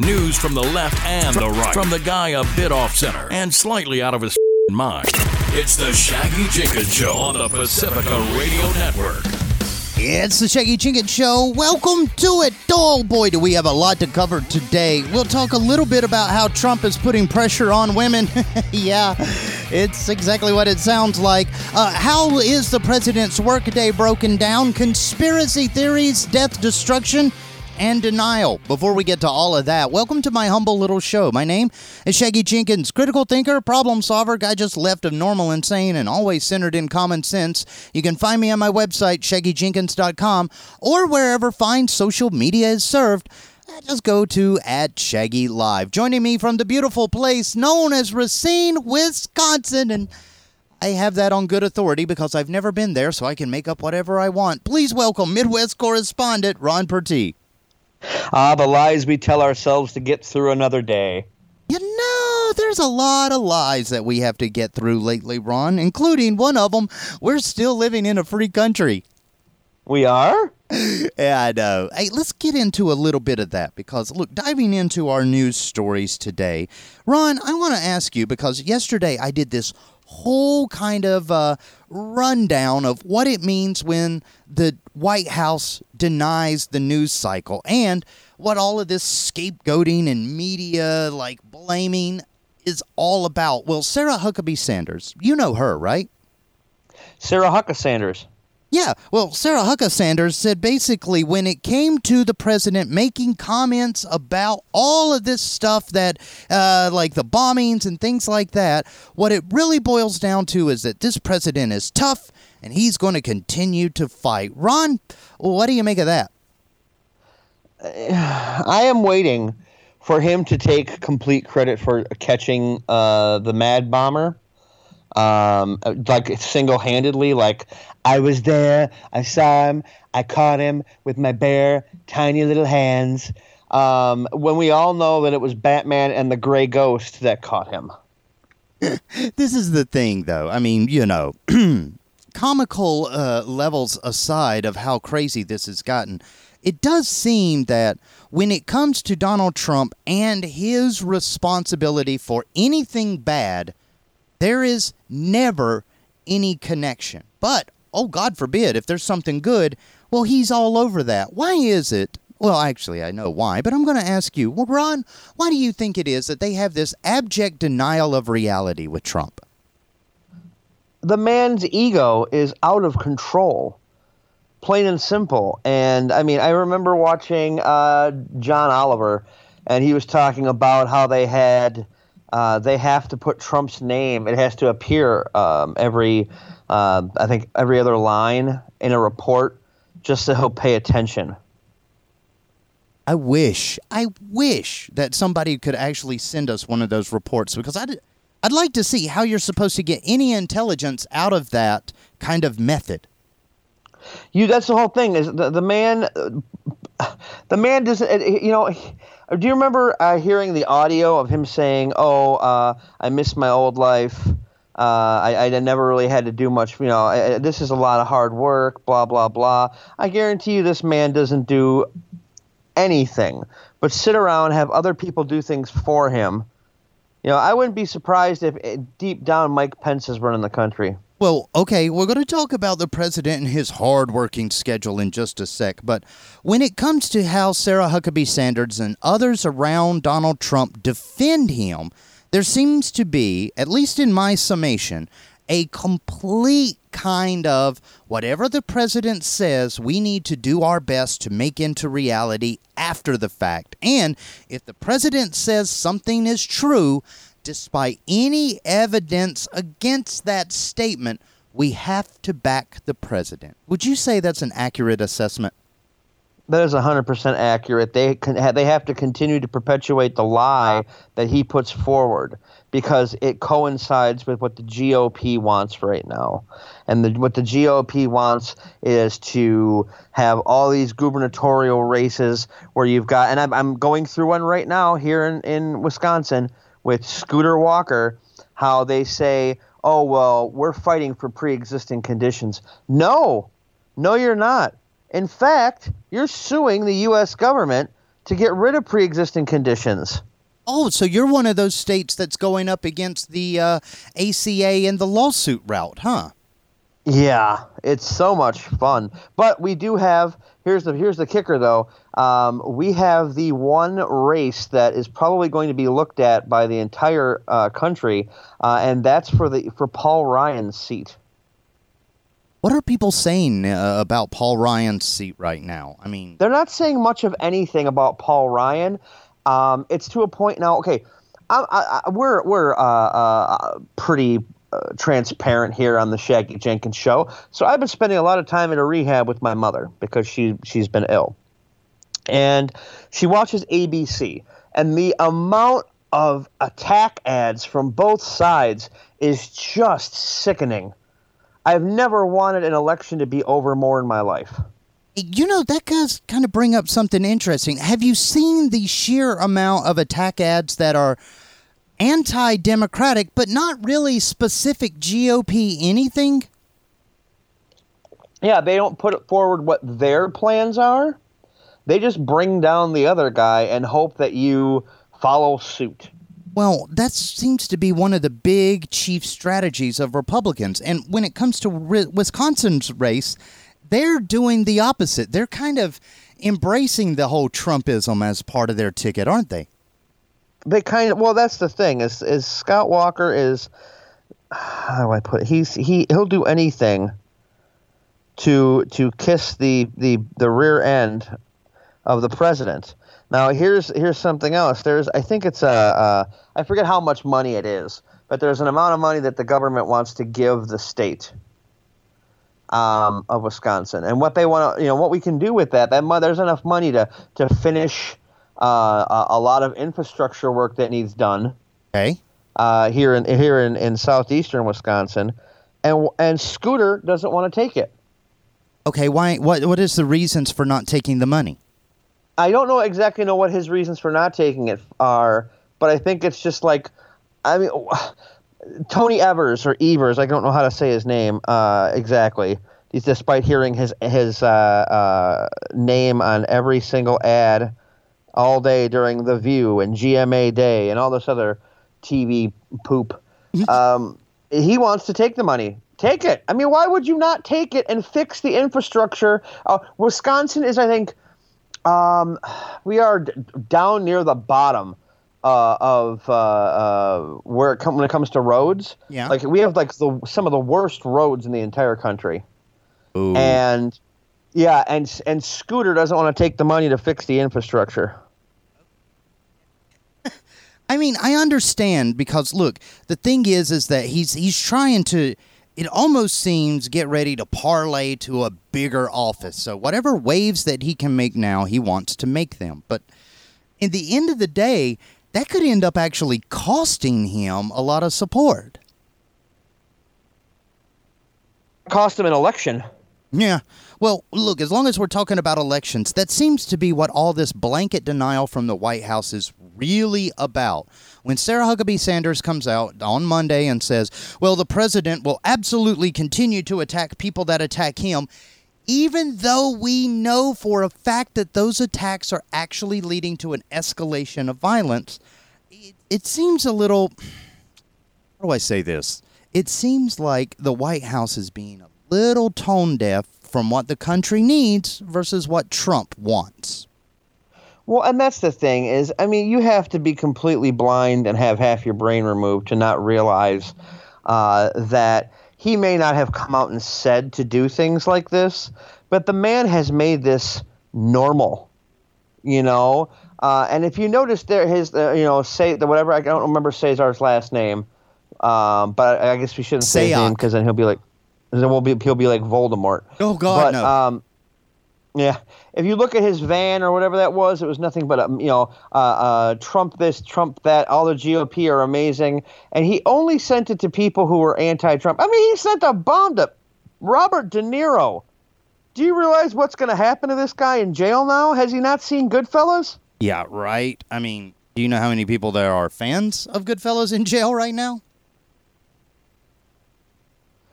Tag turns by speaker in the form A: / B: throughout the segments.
A: News from the left and the right. From the guy a bit off center and slightly out of his mind. It's the Shaggy Jenkins Show on the Pacifica Radio Network.
B: It's the Shaggy Jenkins Show. Welcome to it. Oh boy, do we have a lot to cover today. We'll talk a little bit about how Trump is putting pressure on women. yeah, it's exactly what it sounds like. Uh, how is the president's workday broken down? Conspiracy theories, death, destruction and denial. Before we get to all of that, welcome to my humble little show. My name is Shaggy Jenkins, critical thinker, problem solver, guy just left of normal insane and always centered in common sense. You can find me on my website, shaggyjenkins.com, or wherever fine social media is served. Just go to at Shaggy Live. Joining me from the beautiful place known as Racine, Wisconsin, and I have that on good authority because I've never been there, so I can make up whatever I want. Please welcome Midwest correspondent Ron Purtee.
C: Ah, the lies we tell ourselves to get through another day.
B: You know, there's a lot of lies that we have to get through lately, Ron, including one of them. We're still living in a free country.
C: We are?
B: yeah, I know. Hey, let's get into a little bit of that because, look, diving into our news stories today, Ron, I want to ask you because yesterday I did this whole kind of uh, rundown of what it means when the White House denies the news cycle and what all of this scapegoating and media like blaming is all about. Well, Sarah Huckabee Sanders, you know her, right?
C: Sarah Huckabee Sanders.
B: Yeah, well, Sarah Huckabee Sanders said basically when it came to the president making comments about all of this stuff that, uh, like the bombings and things like that, what it really boils down to is that this president is tough and he's going to continue to fight. Ron, what do you make of that?
C: I am waiting for him to take complete credit for catching uh, the Mad Bomber um, like single handedly. Like I was there, I saw him, I caught him with my bare, tiny little hands. Um, when we all know that it was Batman and the Gray Ghost that caught him.
B: this is the thing, though. I mean, you know, comical uh, levels aside of how crazy this has gotten, it does seem that when it comes to Donald Trump and his responsibility for anything bad, there is never any connection. But, oh, God forbid, if there's something good, well, he's all over that. Why is it? Well, actually, I know why, but I'm going to ask you, well, Ron, why do you think it is that they have this abject denial of reality with Trump?
C: The man's ego is out of control, plain and simple. And I mean, I remember watching uh, John Oliver, and he was talking about how they had uh, they have to put Trump's name. It has to appear um, every, uh, I think, every other line in a report, just so he'll pay attention.
B: I wish, I wish that somebody could actually send us one of those reports because I'd, I'd like to see how you're supposed to get any intelligence out of that kind of method.
C: You, that's the whole thing. Is the the man, the man doesn't. You know do you remember uh, hearing the audio of him saying, "Oh, uh, I miss my old life. Uh, I, I, never really had to do much. You know, I, this is a lot of hard work. Blah blah blah." I guarantee you, this man doesn't do anything but sit around, have other people do things for him. You know, I wouldn't be surprised if eh, deep down Mike Pence is running the country.
B: Well, okay, we're going to talk about the president and his hard working schedule in just a sec, but when it comes to how Sarah Huckabee Sanders and others around Donald Trump defend him, there seems to be, at least in my summation, a complete kind of whatever the president says, we need to do our best to make into reality after the fact. And if the president says something is true, despite any evidence against that statement, we have to back the president. Would you say that's an accurate assessment?
C: That is 100% accurate. They can, they have to continue to perpetuate the lie that he puts forward because it coincides with what the GOP wants right now. And the, what the GOP wants is to have all these gubernatorial races where you've got, and I'm, I'm going through one right now here in, in Wisconsin with Scooter Walker how they say, oh, well, we're fighting for pre existing conditions. No, no, you're not. In fact, you're suing the U.S. government to get rid of pre-existing conditions.
B: Oh, so you're one of those states that's going up against the uh, ACA and the lawsuit route, huh?
C: Yeah, it's so much fun. But we do have here's the here's the kicker though. Um, we have the one race that is probably going to be looked at by the entire uh, country, uh, and that's for the for Paul Ryan's seat.
B: What are people saying uh, about Paul Ryan's seat right now? I mean,
C: they're not saying much of anything about Paul Ryan. Um, it's to a point now. Okay, I, I, we're we're uh, uh, pretty uh, transparent here on the Shaggy Jenkins show. So I've been spending a lot of time in a rehab with my mother because she she's been ill, and she watches ABC, and the amount of attack ads from both sides is just sickening. I've never wanted an election to be over more in my life.
B: You know, that does kind of bring up something interesting. Have you seen the sheer amount of attack ads that are anti democratic, but not really specific GOP anything?
C: Yeah, they don't put forward what their plans are. They just bring down the other guy and hope that you follow suit.
B: Well, that seems to be one of the big chief strategies of Republicans. And when it comes to Wisconsin's race, they're doing the opposite. They're kind of embracing the whole Trumpism as part of their ticket, aren't they?
C: They kind of well, that's the thing is is Scott Walker is how do I put it? He's he he'll do anything to to kiss the the the rear end of the president. Now here's here's something else. There's I think it's a, a I forget how much money it is, but there's an amount of money that the government wants to give the state um, of Wisconsin, and what they want to you know what we can do with that. That there's enough money to to finish uh, a, a, lot of infrastructure work that needs done.
B: Okay.
C: Uh, here in here in, in southeastern Wisconsin, and and Scooter doesn't want to take it.
B: Okay, why? What what is the reasons for not taking the money?
C: I don't know exactly know what his reasons for not taking it are, but I think it's just like, I mean, Tony Evers or Evers, I don't know how to say his name uh, exactly. Despite hearing his his uh, uh, name on every single ad all day during The View and GMA Day and all this other TV poop, um, he wants to take the money. Take it. I mean, why would you not take it and fix the infrastructure? Uh, Wisconsin is, I think um, we are d- down near the bottom uh, of uh, uh, where it com- when it comes to roads.
B: Yeah.
C: Like we have like the some of the worst roads in the entire country.
B: Ooh.
C: And yeah, and and Scooter doesn't want to take the money to fix the infrastructure.
B: I mean, I understand because look, the thing is, is that he's he's trying to it almost seems get ready to parlay to a bigger office. So whatever waves that he can make now, he wants to make them. But in the end of the day, that could end up actually costing him a lot of support.
C: Cost him an election.
B: Yeah. Well, look, as long as we're talking about elections, that seems to be what all this blanket denial from the White House is really about. When Sarah Huckabee Sanders comes out on Monday and says, well, the president will absolutely continue to attack people that attack him, even though we know for a fact that those attacks are actually leading to an escalation of violence, it, it seems a little. How do I say this? It seems like the White House is being a little tone deaf from what the country needs versus what Trump wants.
C: Well, and that's the thing is, I mean, you have to be completely blind and have half your brain removed to not realize uh, that he may not have come out and said to do things like this, but the man has made this normal, you know. Uh, and if you notice there, his, uh, you know, say the whatever I don't remember Cesar's last name, um, but I guess we shouldn't say his name because then he'll be like, then we'll be he'll be like Voldemort.
B: Oh God,
C: but,
B: no.
C: Um, yeah, if you look at his van or whatever that was, it was nothing but a, you know uh, uh, Trump this, Trump that. All the GOP are amazing, and he only sent it to people who were anti-Trump. I mean, he sent a bomb to Robert De Niro. Do you realize what's going to happen to this guy in jail now? Has he not seen Goodfellas?
B: Yeah, right. I mean, do you know how many people there are fans of Goodfellas in jail right now?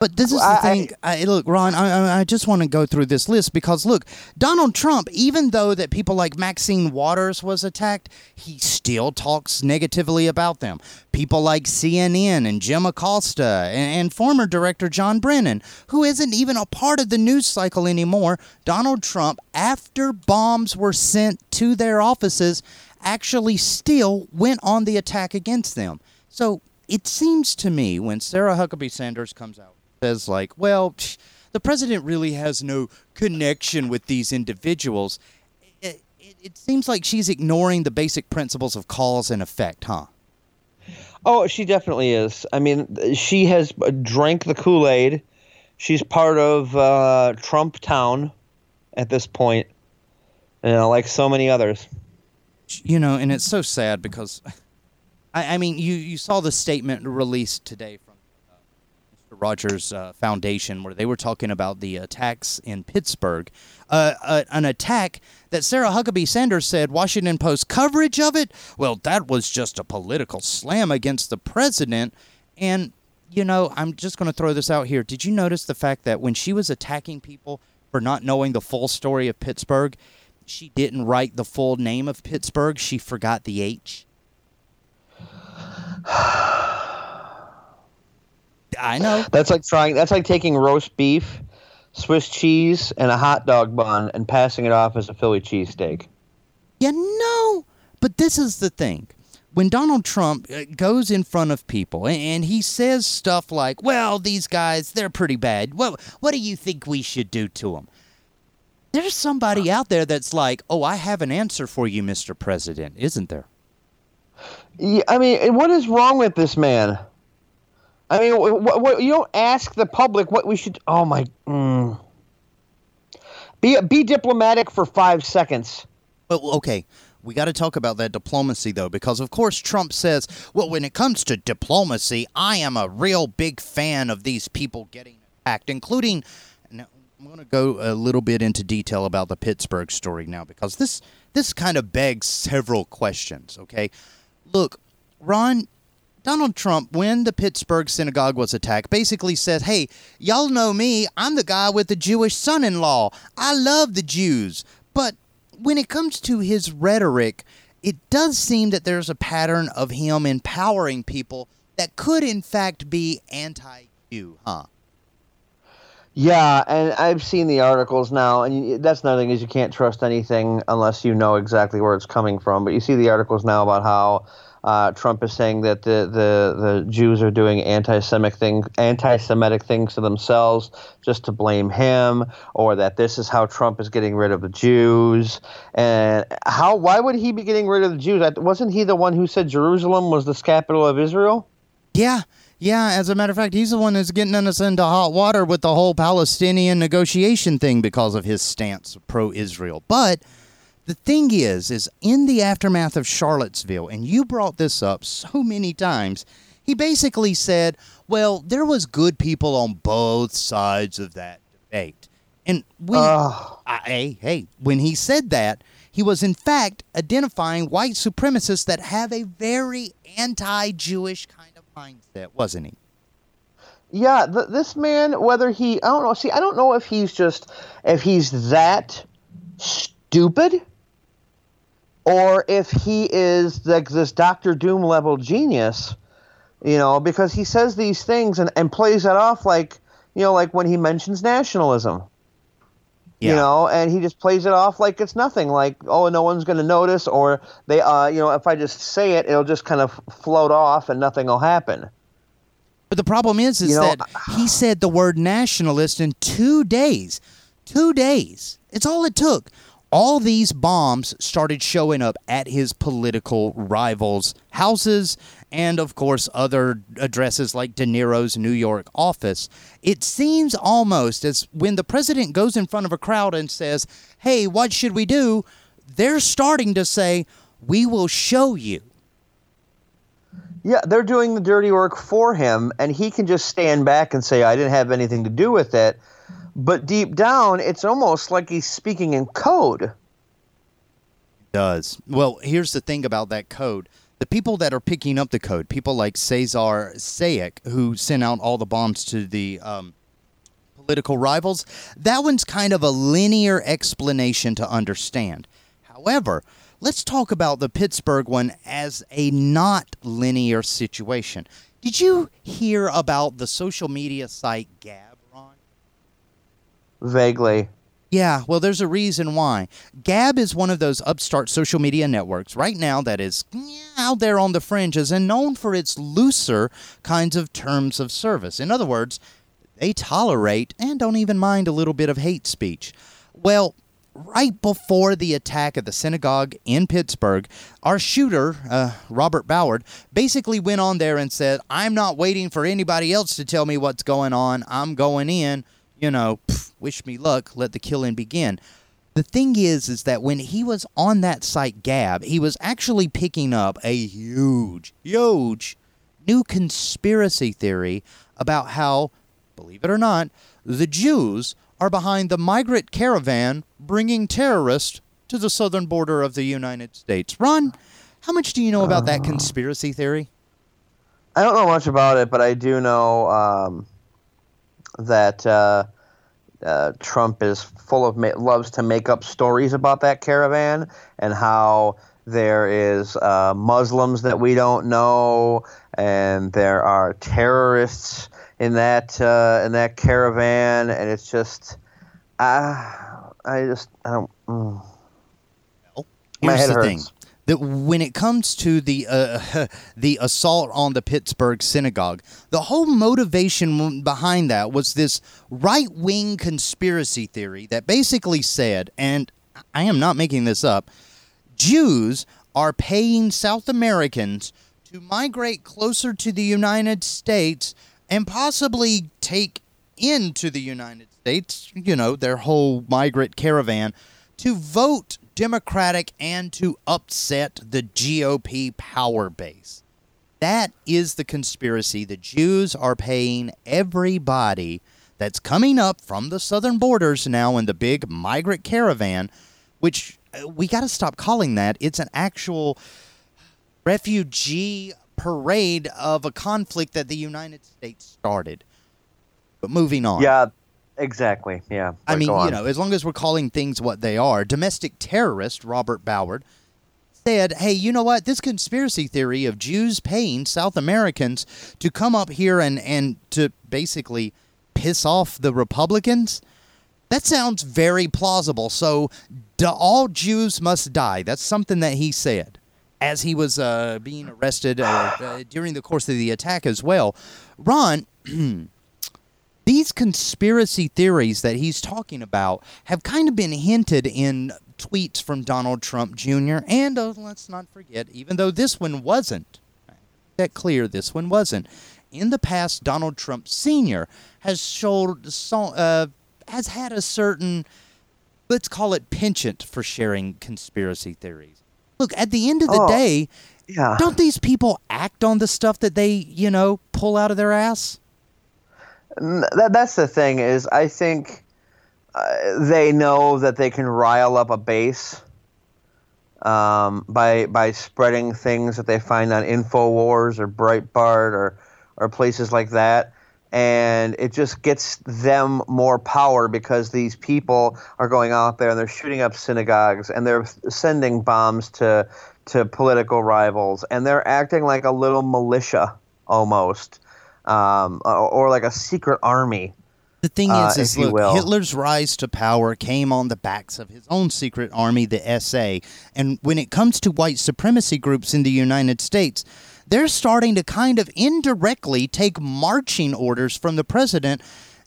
B: But this is the
C: I-
B: thing. I, look, Ron, I, I- just want to go through this list because look, Donald Trump, even though that people like Maxine Waters was attacked, he still talks negatively about them. People like CNN and Jim Acosta and, and former director John Brennan, who isn't even a part of the news cycle anymore. Donald Trump, after bombs were sent to their offices, actually still went on the attack against them. So it seems to me when Sarah Huckabee Sanders comes out says like, well, psh, the president really has no connection with these individuals. It, it, it seems like she's ignoring the basic principles of cause and effect, huh?
C: Oh, she definitely is. I mean, she has drank the Kool Aid. She's part of uh, Trump Town at this point, you know, like so many others.
B: You know, and it's so sad because, I, I mean, you, you saw the statement released today uh. Rogers uh, Foundation where they were talking about the attacks in Pittsburgh. Uh, uh, an attack that Sarah Huckabee Sanders said Washington Post coverage of it, well, that was just a political slam against the president. And, you know, I'm just going to throw this out here. Did you notice the fact that when she was attacking people for not knowing the full story of Pittsburgh, she didn't write the full name of Pittsburgh. She forgot the H. I know.
C: That's like trying. That's like taking roast beef, Swiss cheese, and a hot dog bun and passing it off as a Philly cheesesteak.
B: You know, but this is the thing. When Donald Trump uh, goes in front of people and, and he says stuff like, "Well, these guys, they're pretty bad. What what do you think we should do to them?" There's somebody out there that's like, "Oh, I have an answer for you, Mr. President." Isn't there?
C: Yeah, I mean, what is wrong with this man? I mean, what, what, you don't ask the public what we should. Oh my. Mm. Be be diplomatic for five seconds.
B: Well, okay. We got to talk about that diplomacy, though, because of course Trump says, well, when it comes to diplomacy, I am a real big fan of these people getting attacked, including. I'm going to go a little bit into detail about the Pittsburgh story now, because this this kind of begs several questions. Okay, look, Ron, Donald Trump, when the Pittsburgh synagogue was attacked, basically said, Hey, y'all know me. I'm the guy with the Jewish son in law. I love the Jews. But when it comes to his rhetoric, it does seem that there's a pattern of him empowering people that could, in fact, be anti Jew, huh?
C: Yeah, and I've seen the articles now, and that's another thing is you can't trust anything unless you know exactly where it's coming from. But you see the articles now about how uh, Trump is saying that the, the, the Jews are doing anti-Semitic thing, anti-Semitic things to themselves just to blame him, or that this is how Trump is getting rid of the Jews. And how? Why would he be getting rid of the Jews? Wasn't he the one who said Jerusalem was the capital of Israel?
B: Yeah, yeah. As a matter of fact, he's the one that's getting us into hot water with the whole Palestinian negotiation thing because of his stance pro Israel. But the thing is, is in the aftermath of Charlottesville, and you brought this up so many times, he basically said, well, there was good people on both sides of that debate. And when,
C: Ugh.
B: I, hey, hey, when he said that, he was in fact identifying white supremacists that have a very anti-Jewish kind of mindset, wasn't he?
C: Yeah, th- this man, whether he, I don't know. See, I don't know if he's just, if he's that stupid, or if he is like this Doctor Doom level genius. You know, because he says these things and, and plays that off like, you know, like when he mentions nationalism. You know, and he just plays it off like it's nothing. Like, oh, no one's going to notice, or they, uh, you know, if I just say it, it'll just kind of float off and nothing will happen.
B: But the problem is, is
C: You know,
B: that he said the word nationalist in two days. Two days. It's all it took. All these bombs started showing up at his political rivals' houses and, of course, other addresses like De Niro's New York office. It seems almost as when the president goes in front of a crowd and says, Hey, what should we do? They're starting to say, We will show you.
C: Yeah, they're doing the dirty work for him, and he can just stand back and say, I didn't have anything to do with it. But deep down, it's almost like he's speaking in code.
B: does. Well, here's the thing about that code. The people that are picking up the code, people like Cesar Sayoc, who sent out all the bombs to the um, political rivals, that one's kind of a linear explanation to understand. However, let's talk about the Pittsburgh one as a not linear situation. Did you hear about the social media site Gab?
C: Vaguely.
B: Yeah, well, there's a reason why. Gab is one of those upstart social media networks right now that is out there on the fringes and known for its looser kinds of terms of service. In other words, they tolerate and don't even mind a little bit of hate speech. Well, right before the attack at the synagogue in Pittsburgh, our shooter, uh, Robert Boward, basically went on there and said, I'm not waiting for anybody else to tell me what's going on. I'm going in. You know, pff, wish me luck. Let the killing begin. The thing is, is that when he was on that site Gab, he was actually picking up a huge, huge new conspiracy theory about how, believe it or not, the Jews are behind the migrant caravan bringing terrorists to the southern border of the United States. Ron, how much do you know about that conspiracy theory?
C: I don't know much about it, but I do know um, that uh, uh, Trump is full of ma- loves to make up stories about that caravan and how there is uh, Muslims that we don't know, and there are terrorists in that uh, in that caravan, and it's just, I, I just, I don't. Mm. My
B: Here's
C: head
B: the
C: hurts.
B: thing. That when it comes to the uh, the assault on the Pittsburgh synagogue, the whole motivation behind that was this right wing conspiracy theory that basically said, and I am not making this up, Jews are paying South Americans to migrate closer to the United States and possibly take into the United States, you know, their whole migrant caravan, to vote Democratic and to upset the GOP power base. That is the conspiracy. The Jews are paying everybody that's coming up from the southern borders now in the big migrant caravan, which uh, we got to stop calling that. It's an actual refugee parade of a conflict that the United States started. But moving on.
C: Yeah, exactly. Yeah.
B: I mean, you know, as long as we're calling things what they are, domestic terrorist Robert Boward said, "Hey, you know what? This conspiracy theory of Jews paying South Americans to come up here and and to basically piss off the Republicans, that sounds very plausible. So, all Jews must die. That's something that he said." As he was uh, being arrested uh, uh, during the course of the attack as well, Ron, these conspiracy theories that he's talking about have kind of been hinted in tweets from Donald Trump Jr. And uh, let's not forget, even though this one wasn't, that clear, this one wasn't. In the past, Donald Trump Sr. has showed uh, has had a certain, let's call it penchant for sharing conspiracy theories. Look, at the end of the
C: Oh,
B: day,
C: yeah.
B: don't these people act on the stuff that they, you know, pull out of their ass?
C: That, that's the thing is I think uh, they know that they can rile up a base um, by by spreading things that they find on Infowars or Breitbart or or places like that. And it just gets them more power because these people are going out there and they're shooting up synagogues and they're sending bombs to to political rivals and they're acting like a little militia almost um, or, or like a secret army.
B: The thing
C: uh,
B: is, is
C: if you
B: look. Hitler's rise to power came on the backs of his own secret army, the SA. And when it comes to white supremacy groups in the United States, they're starting to kind of indirectly take marching orders from the president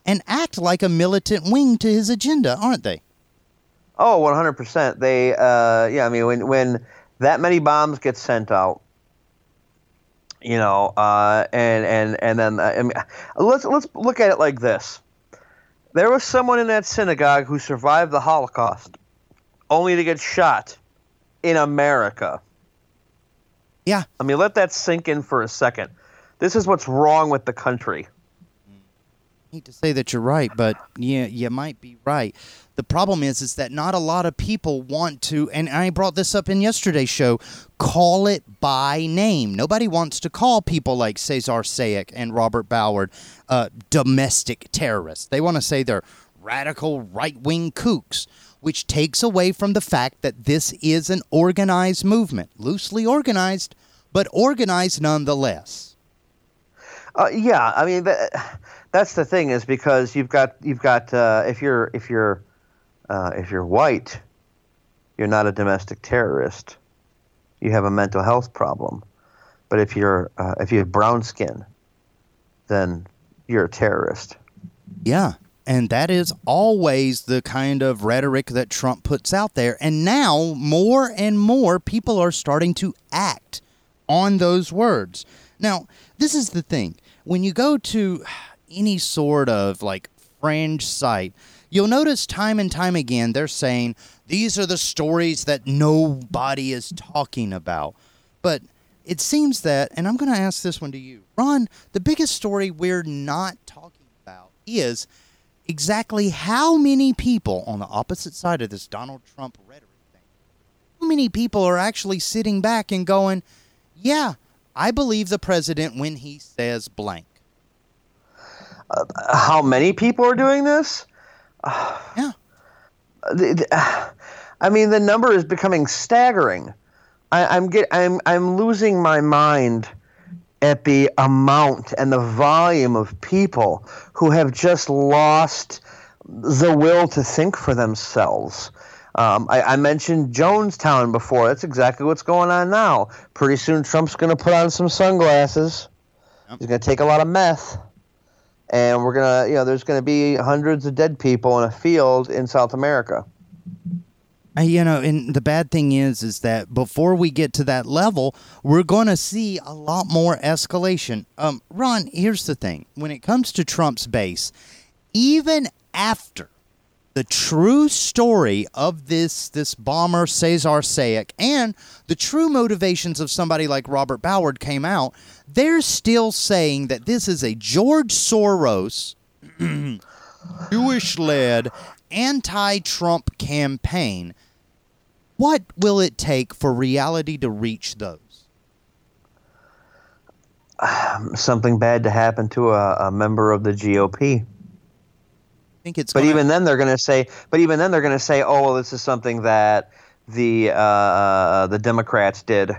B: and act like a militant wing to his agenda, aren't they?
C: Oh, 100%. They, uh, yeah, I mean, when, when that many bombs get sent out, you know, uh, and, and, and then, uh, I mean, let's, let's look at it like this. There was someone in that synagogue who survived the Holocaust only to get shot in America.
B: Yeah.
C: I mean, let that sink in for a second. This is what's wrong with the country.
B: Hate to say that you're right, but yeah, you might be right. The problem is, is that not a lot of people want to, and I brought this up in yesterday's show. Call it by name. Nobody wants to call people like Cesar Sayoc and Robert Ballard uh, domestic terrorists. They want to say they're radical right wing kooks, which takes away from the fact that this is an organized movement, loosely organized, but organized nonetheless.
C: Uh, yeah, I mean that's the thing is because you've got you've got uh, if you're if you're uh, if you're white, you're not a domestic terrorist. You have a mental health problem. But if you're uh, if you have brown skin, then you're a terrorist.
B: Yeah. And that is always the kind of rhetoric that Trump puts out there. And now, more and more people are starting to act on those words. Now, this is the thing. When you go to any sort of like fringe site, you'll notice time and time again they're saying these are the stories that nobody is talking about. But it seems that, and I'm going to ask this one to you, Ron, the biggest story we're not talking about is exactly how many people on the opposite side of this Donald Trump rhetoric thing, how many people are actually sitting back and going, yeah, I believe the president when he says blank.
C: Uh, how many people are doing this?
B: yeah.
C: The, the, I mean, the number is becoming staggering. I, am get, I'm, I'm losing my mind at the amount and the volume of people who have just lost the will to think for themselves. Um, I, I, mentioned Jonestown before. That's exactly what's going on now. Pretty soon, Trump's going to put on some sunglasses. Yep. He's going to take a lot of meth, and we're to, you know, there's to be hundreds of dead people in a field in South America.
B: You know, and the bad thing is, is that before we get to that level, we're going to see a lot more escalation. Um, Ron, here's the thing: when it comes to Trump's base, even after the true story of this this bomber Cesar Sayoc and the true motivations of somebody like Robert Ballard came out, they're still saying that this is a George Soros Jewish-led anti-Trump campaign what will it take for reality to reach those?
C: Something bad to happen to a, a member of the GOP.
B: Think it's.
C: But even then, they're going to say. But even then, they're going to say, "Oh, well, this is something that the uh, the Democrats did."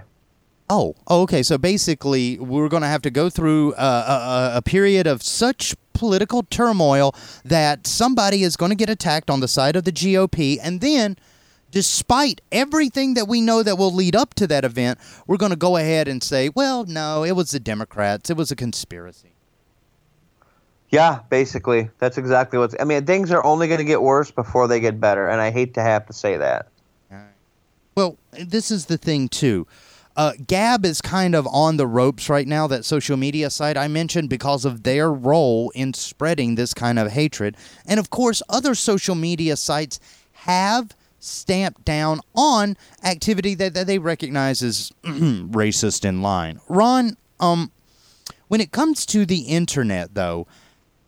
B: Oh, okay. So basically, we're going to have to go through uh, a, a, period of such political turmoil that somebody is going to get attacked on the side of the GOP, and then despite everything that we know that will lead up to that event, we're going to go ahead and say, well, no, it was the Democrats. It was a conspiracy.
C: Yeah, basically. That's exactly what's. I mean, things are only going to get worse before they get better, and I hate to have to say that.
B: Well, this is the thing, too. Uh, Gab is kind of on the ropes right now, that social media site I mentioned, because of their role in spreading this kind of hatred. And of course, other social media sites have stamped down on activity that, that they recognize as racist in line. Ron, um, when it comes to the internet, though,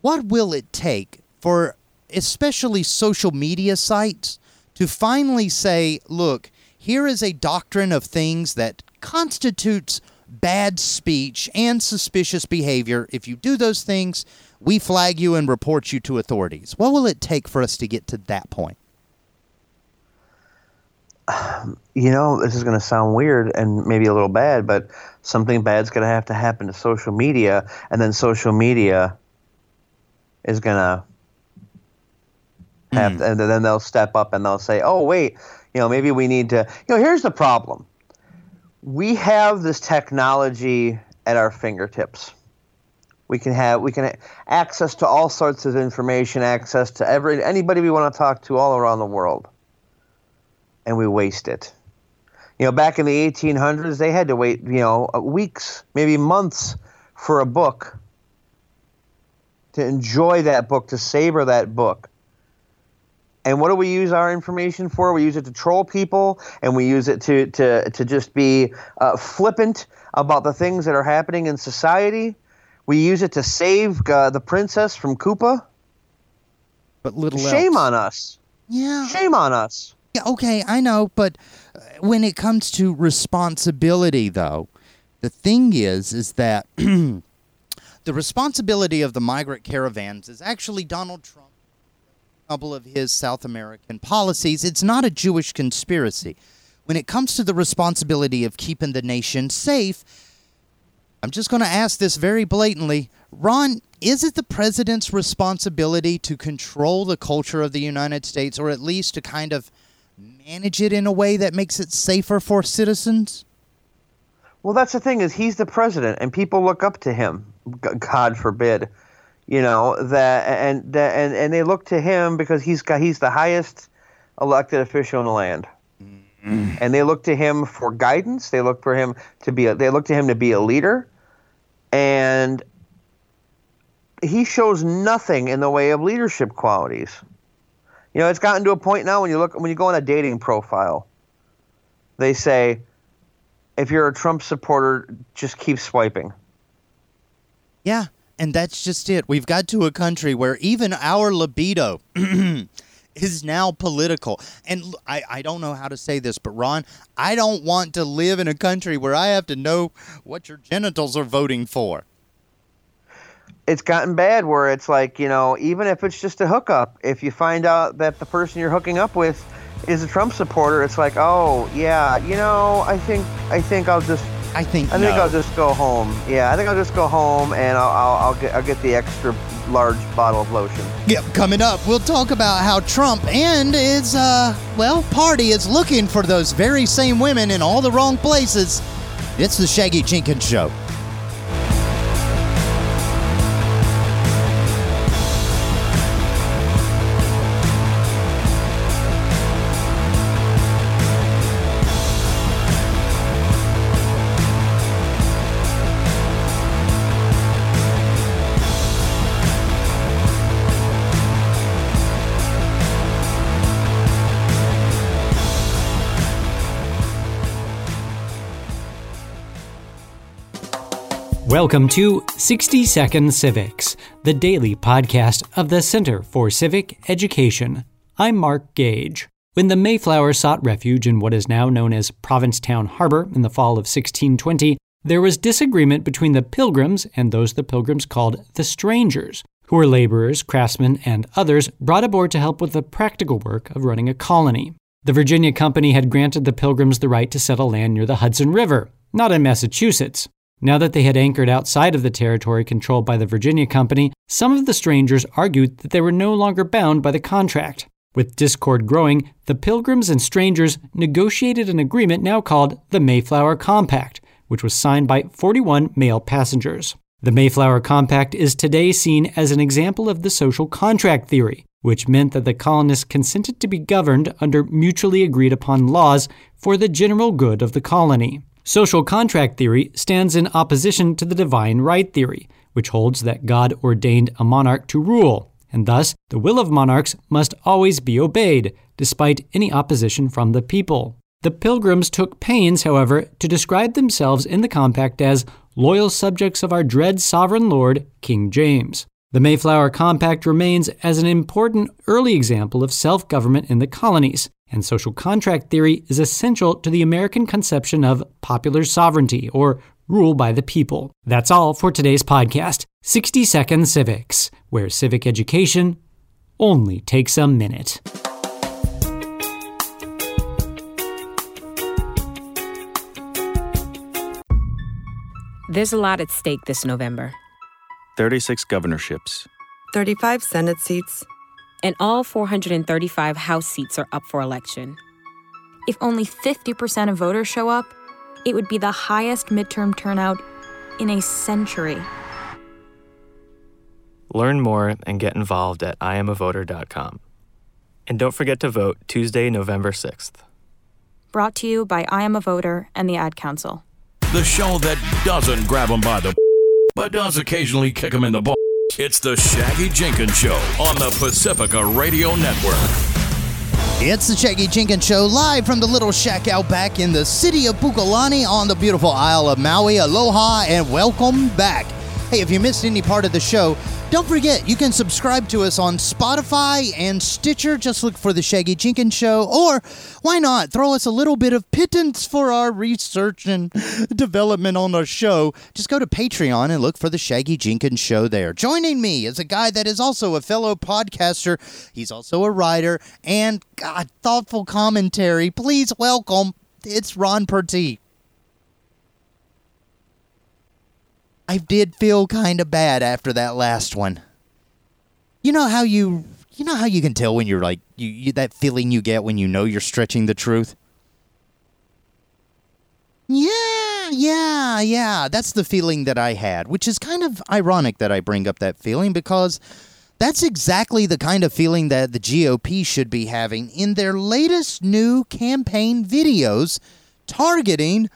B: what will it take for especially social media sites to finally say, look, here is a doctrine of things that constitutes bad speech and suspicious behavior. If you do those things, we flag you and report you to authorities. What will it take for us to get to that point?
C: you know, this is going to sound weird and maybe a little bad, but something bad's going to have to happen to social media, and then social media is going to have, mm. and then they'll step up and they'll say, "Oh, wait, you know, maybe we need to." You know, here's the problem: we have this technology at our fingertips. We can have we can have access to all sorts of information, access to every anybody we want to talk to all around the world and we waste it. You know, back in the 1800s, they had to wait, you know, weeks, maybe months for a book to enjoy that book, to savor that book. And what do we use our information for? We use it to troll people, and we use it to to to just be uh, flippant about the things that are happening in society. We use it to save uh, the princess from Koopa.
B: But little
C: Shame
B: else.
C: on us.
B: Yeah.
C: Shame on us.
B: Yeah, okay, I know, but uh, when it comes to responsibility, though, the thing is, is that the responsibility of the migrant caravans is actually Donald Trump. A couple of his South American policies. It's not a Jewish conspiracy. When it comes to the responsibility of keeping the nation safe, I'm just going to ask this very blatantly. Ron, is it the president's responsibility to control the culture of the United States or at least to kind of manage it in a way that makes it safer for citizens?
C: Well, that's the thing is he's the president, and people look up to him. God forbid, you know that, and that, and and they look to him because he's got he's the highest elected official in the land, mm-hmm. and they look to him for guidance. They look for him to be. A, they look to him to be a leader, and he shows nothing in the way of leadership qualities. You know, it's gotten to a point now when you look when you go on a dating profile, they say if you're a Trump supporter, just keep swiping.
B: Yeah, and that's just it. We've got to a country where even our libido is now political. And I, I don't know how to say this, but Ron, I don't want to live in a country where I have to know what your genitals are voting for.
C: It's gotten bad where it's like, you know, even if it's just a hookup, if you find out that the person you're hooking up with is a Trump supporter, it's like, oh yeah, you know, I think I think I'll just
B: I think
C: I think
B: no.
C: I'll just go home. Yeah, I think I'll just go home and I'll I'll, I'll get I'll get the extra large bottle of lotion.
B: Yep, coming up, we'll talk about how Trump and his, uh, well, party is looking for those very same women in all the wrong places. It's the Shaggy Jenkins Show.
D: Welcome to 60 Second Civics, the daily podcast of the Center for Civic Education. I'm Mark Gage. When the Mayflower sought refuge in what is now known as Provincetown Harbor in the fall of 1620, there was disagreement between the Pilgrims and those the Pilgrims called the Strangers, who were laborers, craftsmen, and others brought aboard to help with the practical work of running a colony. The Virginia Company had granted the Pilgrims the right to settle land near the Hudson River, not in Massachusetts. Now that they had anchored outside of the territory controlled by the Virginia Company, some of the strangers argued that they were no longer bound by the contract. With discord growing, the Pilgrims and strangers negotiated an agreement now called the Mayflower Compact, which was signed by 41 male passengers. The Mayflower Compact is today seen as an example of the social contract theory, which meant that the colonists consented to be governed under mutually agreed upon laws for the general good of the colony. Social contract theory stands in opposition to the divine right theory, which holds that God ordained a monarch to rule, and thus the will of monarchs must always be obeyed, despite any opposition from the people. The Pilgrims took pains, however, to describe themselves in the compact as loyal subjects of our dread sovereign lord, King James. The Mayflower Compact remains as an important early example of self government in the colonies, and social contract theory is essential to the American conception of popular sovereignty or rule by the people. That's all for today's podcast 60 Second Civics, where civic education only takes a minute.
E: There's a lot at stake this November,
F: 36 governorships,
G: 35 Senate seats,
E: and all 435 House seats are up for election.
H: If only 50% of voters show up, it would be the highest midterm turnout in a century.
F: Learn more and get involved at iamavoter.com. And don't forget to vote Tuesday, November 6th.
H: Brought to you by I Am a Voter and the Ad Council.
A: The show that doesn't grab them by the but does occasionally kick them in the ball. It's the Shaggy Jenkins Show on the Pacifica Radio Network.
B: It's the Shaggy Jenkins Show live from the little shack out back in the city of Pukalani on the beautiful Isle of Maui. Aloha and welcome back. Hey, if you missed any part of the show, don't forget you can subscribe to us on Spotify and Stitcher. Just look for The Shaggy Jenkins Show. Or why not throw us a little bit of pittance for our research and development on our show? Just go to Patreon and look for The Shaggy Jenkins Show there. Joining me is a guy that is also a fellow podcaster. He's also a writer and God, thoughtful commentary. Please welcome. It's Ron Purtee. I did feel kind of bad after that last one. You know how you you know how you can tell when you're like you, you that feeling you get when you know you're stretching the truth? Yeah, yeah, yeah. That's the feeling that I had, which is kind of ironic that I bring up that feeling because that's exactly the kind of feeling that the GOP should be having in their latest new campaign videos targeting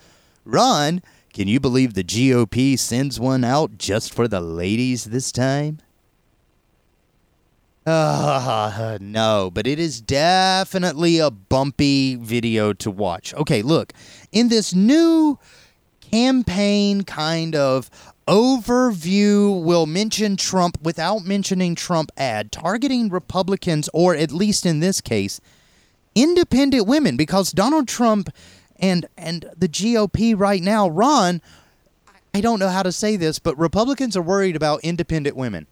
B: Ron can you believe the GOP sends one out just for the ladies this time? Uh, no, but it is definitely a bumpy video to watch. Okay, look, in this new campaign kind of overview, we'll mention Trump without mentioning Trump ad targeting Republicans, or at least in this case, independent women, because Donald Trump and and the GOP right now, Ron, I don't know how to say this, but Republicans are worried about independent women.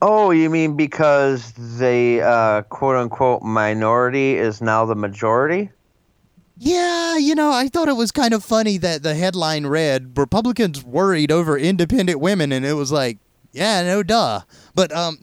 C: Oh, you mean because the uh, quote unquote minority is now the majority?
B: Yeah, you know, I thought it was kind of funny that the headline read Republicans worried over independent women, and it was like, yeah, no duh. But um,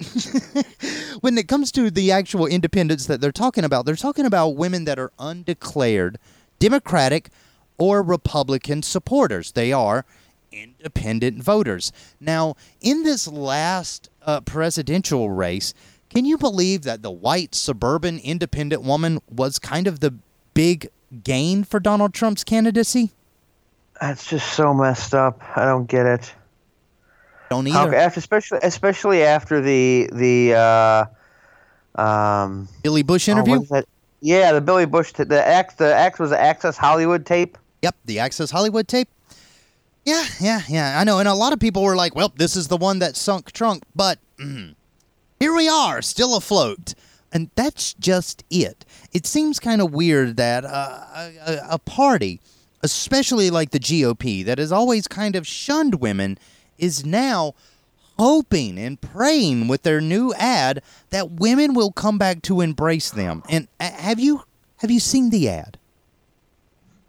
B: when it comes to the actual independents that they're talking about, they're talking about women that are undeclared Democratic or Republican supporters. They are independent voters. Now, in this last uh, presidential race, can you believe that the white suburban independent woman was kind of the big gain for Donald Trump's candidacy?
C: That's just so messed up. I don't get it.
B: Don't either.
C: How, after, especially especially after the the uh, um,
B: Billy Bush interview.
C: Oh, yeah, the Billy Bush t- the act the act was the Access Hollywood tape.
B: Yep, the Access Hollywood tape. Yeah, yeah, yeah. I know, and a lot of people were like, "Well, this is the one that sunk Trump," but mm, here we are, still afloat. And that's just it. It seems kind of weird that uh, a, a party, especially like the GOP, that has always kind of shunned women, is now hoping and praying with their new ad that women will come back to embrace them. And uh, have you have you seen the ad?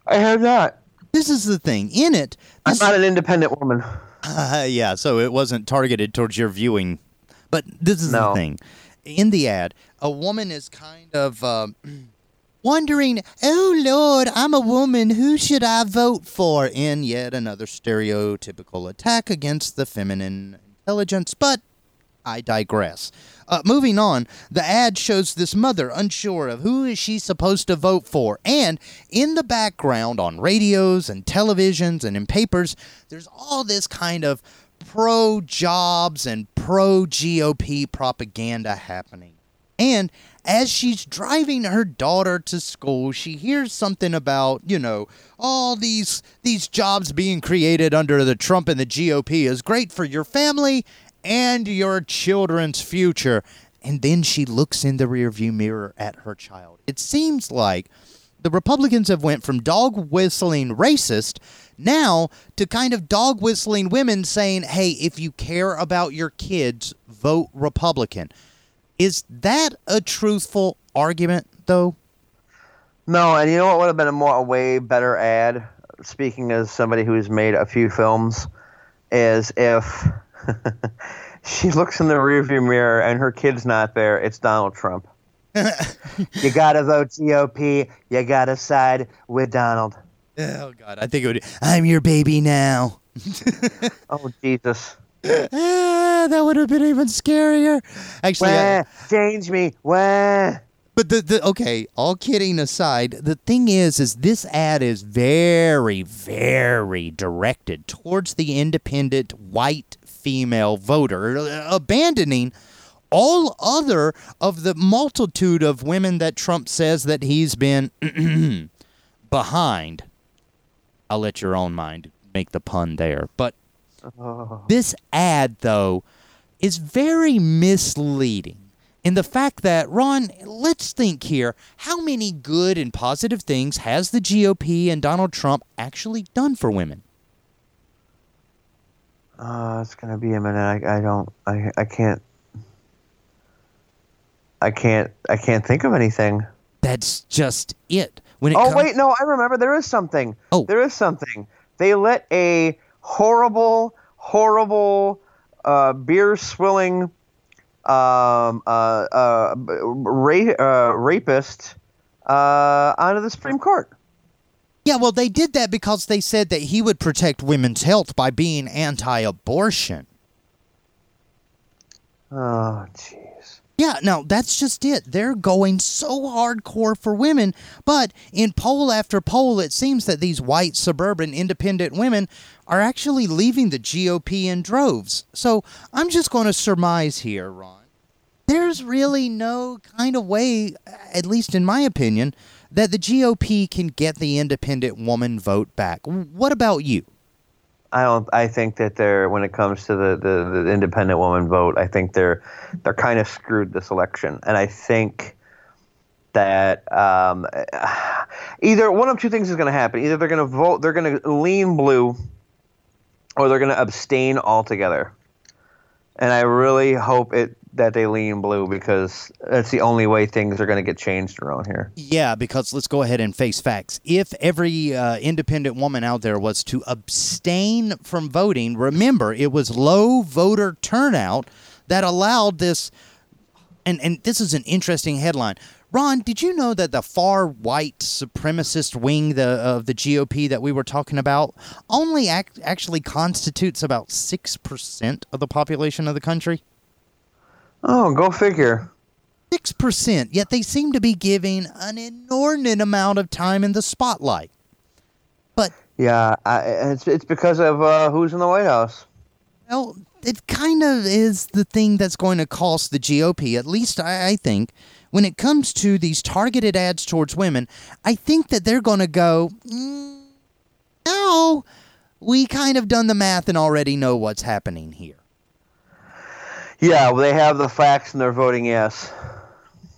C: I have not.
B: This is the thing. In it,
C: I'm not an independent woman.
B: Uh, yeah, so it wasn't targeted towards your viewing. But this is
C: no.
B: the thing. In the ad, a woman is kind of uh, wondering, oh Lord, I'm a woman. Who should I vote for? In yet another stereotypical attack against the feminine intelligence. But I digress. Uh, moving on, the ad shows this mother unsure of who is she supposed to vote for, and in the background on radios and televisions and in papers, there's all this kind of pro jobs and pro GOP propaganda happening. And as she's driving her daughter to school, she hears something about, you know, all these these jobs being created under the Trump and the GOP is great for your family and your children's future. And then she looks in the rearview mirror at her child. It seems like the Republicans have went from dog whistling racist now to kind of dog whistling women saying, "Hey, if you care about your kids, vote Republican." Is that a truthful argument though?
C: No, and you know what would have been a more a way better ad, speaking as somebody who's made a few films, is if she looks in the rearview mirror and her kid's not there, it's Donald Trump. you gotta vote GOP. You gotta side with Donald.
B: Oh God, I think it would. I'm your baby now.
C: oh Jesus.
B: Ah, that would have been even scarier. Actually,
C: Wah, change me. Wah.
B: But the, the okay, all kidding aside, the thing is is this ad is very very directed towards the independent white female voter, abandoning all other of the multitude of women that Trump says that he's been behind. I'll let your own mind make the pun there. But This ad, though, is very misleading in the fact that, Ron, let's think here how many good and positive things has the GOP and Donald Trump actually done for women?
C: Uh, it's gonna be a minute. I, I don't. I I can't. I can't. I can't think of anything.
B: That's just it. When it
C: oh
B: com-
C: wait, no, I remember. There is something.
B: Oh.
C: there is something. They let a horrible, horrible, uh, beer swilling, um, uh, uh, ra- uh, rapist, uh, onto the Supreme Court.
B: Yeah, well, they did that because they said that he would protect women's health by being anti abortion.
C: Oh, jeez.
B: Yeah, no, that's just it. They're going so hardcore for women, but in poll after poll, it seems that these white suburban independent women are actually leaving the GOP in droves. So I'm just going to surmise here, Ron. There's really no kind of way, at least in my opinion, that the GOP can get the independent woman vote back. What about you?
C: I don't. I think that they're when it comes to the, the, the independent woman vote, I think they're they're kind of screwed this election, and I think that um, either one of two things is going to happen: either they're going to vote, they're going to lean blue, or they're going to abstain altogether. And I really hope it that they lean blue because that's the only way things are going to get changed around here.
B: Yeah, because let's go ahead and face facts. If every uh, independent woman out there was to abstain from voting, remember it was low voter turnout that allowed this. And and this is an interesting headline. Ron, did you know that the far white supremacist wing the, of the GOP that we were talking about only act, actually constitutes about 6% of the population of the country?
C: Oh, go figure.
B: 6%, yet they seem to be giving an inordinate amount of time in the spotlight. But,
C: Yeah, I, it's it's because of uh, who's in the White House.
B: well, it kind of is the thing that's going to cost the GOP, at least I, I think. When it comes to these targeted ads towards women, I think that they're going to go, mm, no, we kind of done the math and already know what's happening here.
C: Yeah, well, they have the facts and they're voting yes,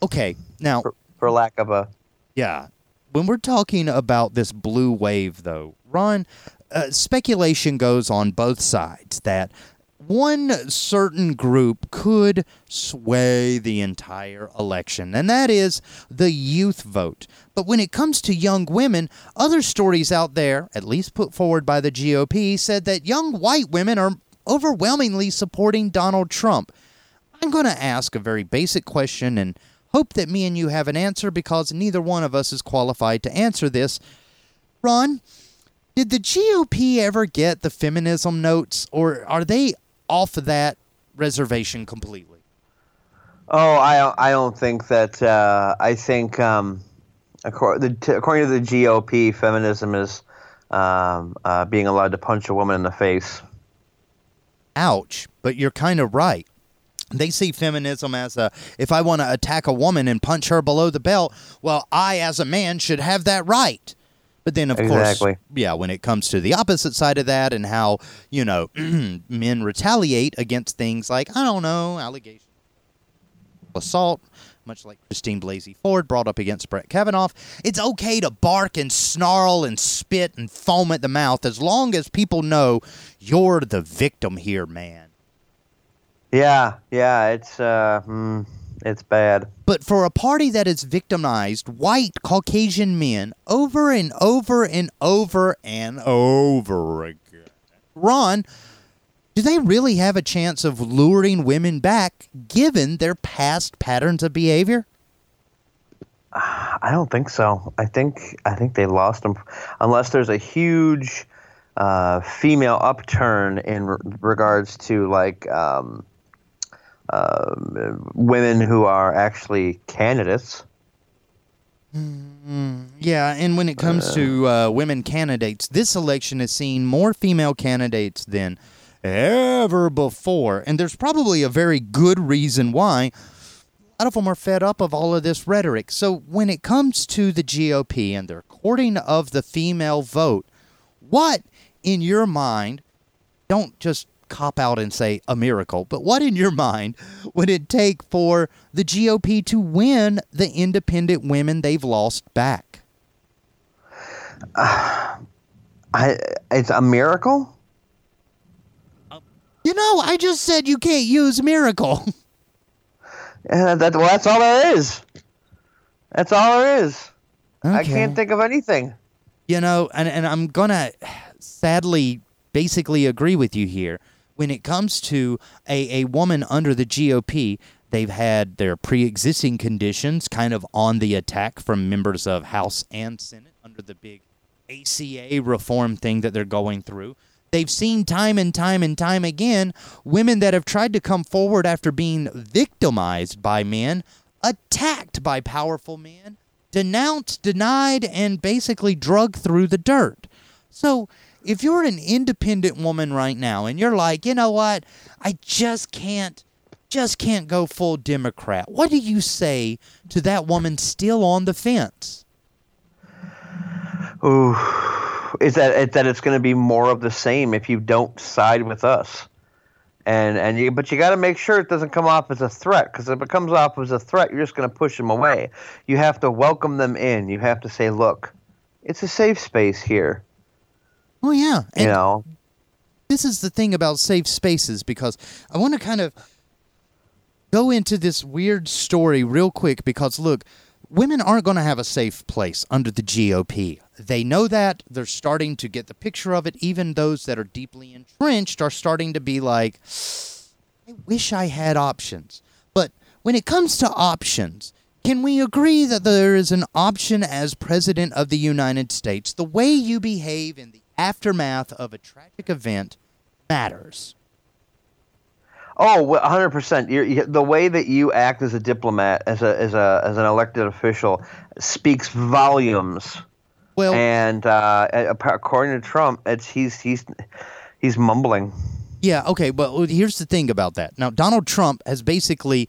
B: Okay, now,
C: for, for lack of a.
B: Yeah. When we're talking about this blue wave, though, Ron, uh, speculation goes on both sides that one certain group could sway the entire election, and that is the youth vote. But when it comes to young women, other stories out there, at least put forward by the GOP, said that young white women are overwhelmingly supporting Donald Trump. I'm going to ask a very basic question and hope that me and you have an answer because neither one of us is qualified to answer this. Ron, did the GOP ever get the feminism notes, or are they off of that reservation completely?
C: Oh, I I don't think that. Uh, I think um, according, to the GOP, feminism is um, uh, being allowed to punch a woman in the face.
B: Ouch, but you're kind of right. They see feminism as a if I want to attack a woman and punch her below the belt, well, I as a man should have that right. But then, of
C: Exactly.
B: course, yeah, when it comes to the opposite side of that and how, you know, men retaliate against things like, I don't know, allegations assault, much like Christine Blasey Ford brought up against Brett Kavanaugh, it's okay to bark and snarl and spit and foam at the mouth as long as people know you're the victim here, man.
C: Yeah, yeah, it's uh, mm, it's bad.
B: But for a party that has victimized white Caucasian men over and over and over and over again, Ron, do they really have a chance of luring women back given their past patterns of behavior?
C: I don't think so. I think I think they lost them, unless there's a huge uh, female upturn in re- regards to like um, um women who are actually candidates.
B: Yeah, and when it comes to uh, women candidates, this election has seen more female candidates than ever before. And there's probably a very good reason why. A lot of them are fed up of all of this rhetoric. So when it comes to the GOP and their courting of the female vote, what, in your mind, don't just cop out and say a miracle, but what in your mind would it take for the GOP to win the independent women they've lost back?
C: Uh, I, it's a miracle?
B: You know, I just said you can't use miracle.
C: Yeah, uh, that, well, that's all there is. That's all there is.
B: Okay.
C: I can't think of anything.
B: You know, and, and I'm going to sadly basically agree with you here. When it comes to a, a woman under the GOP, they've had their pre existing conditions kind of on the attack from members of House and Senate under the big ACA reform thing that they're going through. They've seen time and time and time again women that have tried to come forward after being victimized by men, attacked by powerful men, denounced, denied, and basically drugged through the dirt. So, if you're an independent woman right now and you're like, you know what, I just can't, just can't go full Democrat, what do you say to that woman still on the fence?
C: Ooh, is that that it's going to be more of the same if you don't side with us, and and you but you got to make sure it doesn't come off as a threat because if it comes off as a threat, you're just going to push them away. You have to welcome them in. You have to say, look, it's a safe space here.
B: Oh yeah,
C: and you know,
B: this is the thing about safe spaces because I want to kind of go into this weird story real quick because look women aren't going to have a safe place under the GOP. They know that. They're starting to get the picture of it. Even those that are deeply entrenched are starting to be like, I wish I had options. But when it comes to options, can we agree that there is an option as President of the United States? The way you behave in the aftermath of a tragic event matters.
C: Oh, 100 percent. The way that you act as a diplomat, as a as a as an elected official, speaks volumes.
B: Well,
C: and uh, according to Trump, it's he's he's he's mumbling.
B: Yeah. Okay. But here's the thing about that. Now, Donald Trump has basically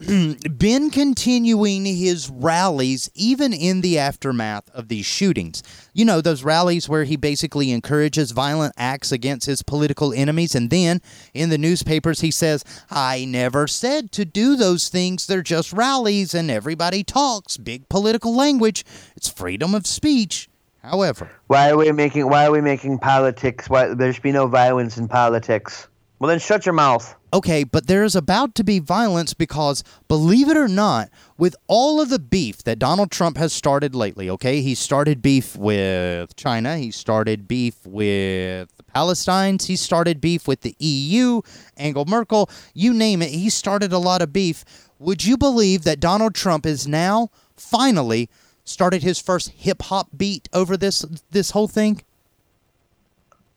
B: been continuing his rallies even in the aftermath of these shootings. You know, those rallies where he basically encourages violent acts against his political enemies, and then in the newspapers he says, I never said to do those things. They're just rallies, and everybody talks big political language. It's freedom of speech. However,
C: why are we making why are we making politics? Why there should be no violence in politics? Well, then shut your mouth.
B: Okay, but there is about to be violence because, believe it or not, with all of the beef that Donald Trump has started lately, okay, he started beef with China, he started beef with the Palestinians, he started beef with the EU, Angela Merkel, you name it, he started a lot of beef. Would you believe that Donald Trump is now finally started his first hip hop beat over this this whole thing?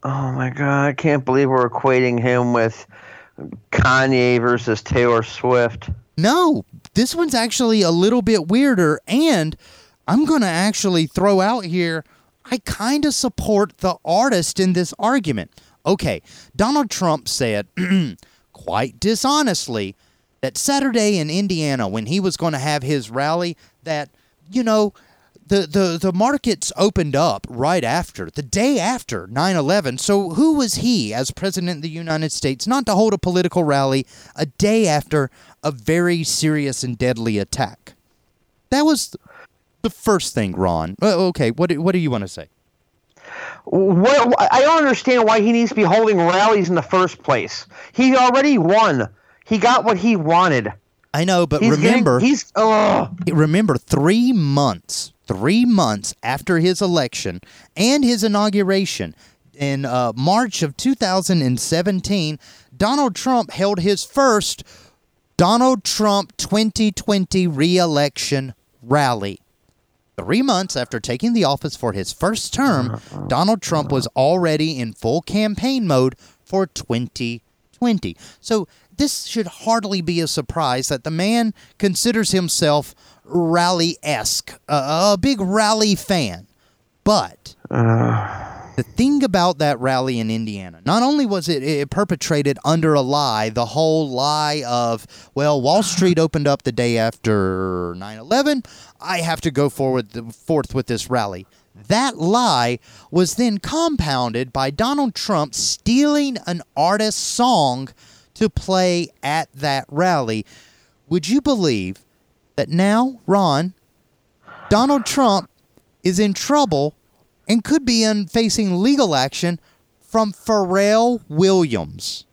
C: Oh my god, I can't believe we're equating him with Kanye versus Taylor Swift.
B: No, this one's actually a little bit weirder and I'm going to actually throw out here I kind of support the artist in this argument. Okay, Donald Trump said quite dishonestly that Saturday in Indiana when he was going to have his rally that you know the, the, the markets opened up right after, the day after 9 11. So, who was he as President of the United States not to hold a political rally a day after a very serious and deadly attack? That was the first thing, Ron. Uh, okay, what do, what do you want to say?
C: What, I don't understand why he needs to be holding rallies in the first place. He already won. He got what he wanted.
B: I know, but he's remember,
C: getting, he's
B: remember three months three months after his election and his inauguration in uh, March of 2017, Donald Trump held his first Donald Trump 2020 reelection rally. Three months after taking the office for his first term, Donald Trump was already in full campaign mode for 2020. So, this should hardly be a surprise that the man considers himself rally esque, uh, a big rally fan. But uh. the thing about that rally in Indiana, not only was it, it perpetrated under a lie, the whole lie of, well, Wall Street opened up the day after 9 11, I have to go forward, forth with this rally. That lie was then compounded by Donald Trump stealing an artist's song to play at that rally. Would you believe that now, Ron, Donald Trump is in trouble and could be in facing legal action from Pharrell Williams?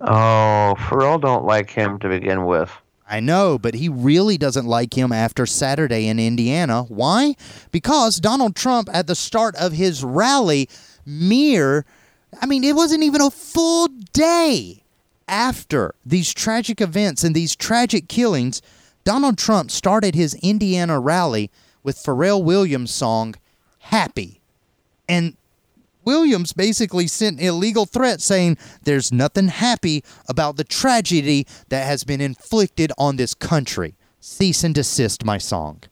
C: Oh, Pharrell don't like him to begin with.
B: I know, but he really doesn't like him after Saturday in Indiana. Why? Because Donald Trump, at the start of his rally, mere, I mean, it wasn't even a full day after these tragic events and these tragic killings, Donald Trump started his Indiana rally with Pharrell Williams' song Happy. And Williams basically sent illegal threats saying there's nothing happy about the tragedy that has been inflicted on this country. Cease and desist my song.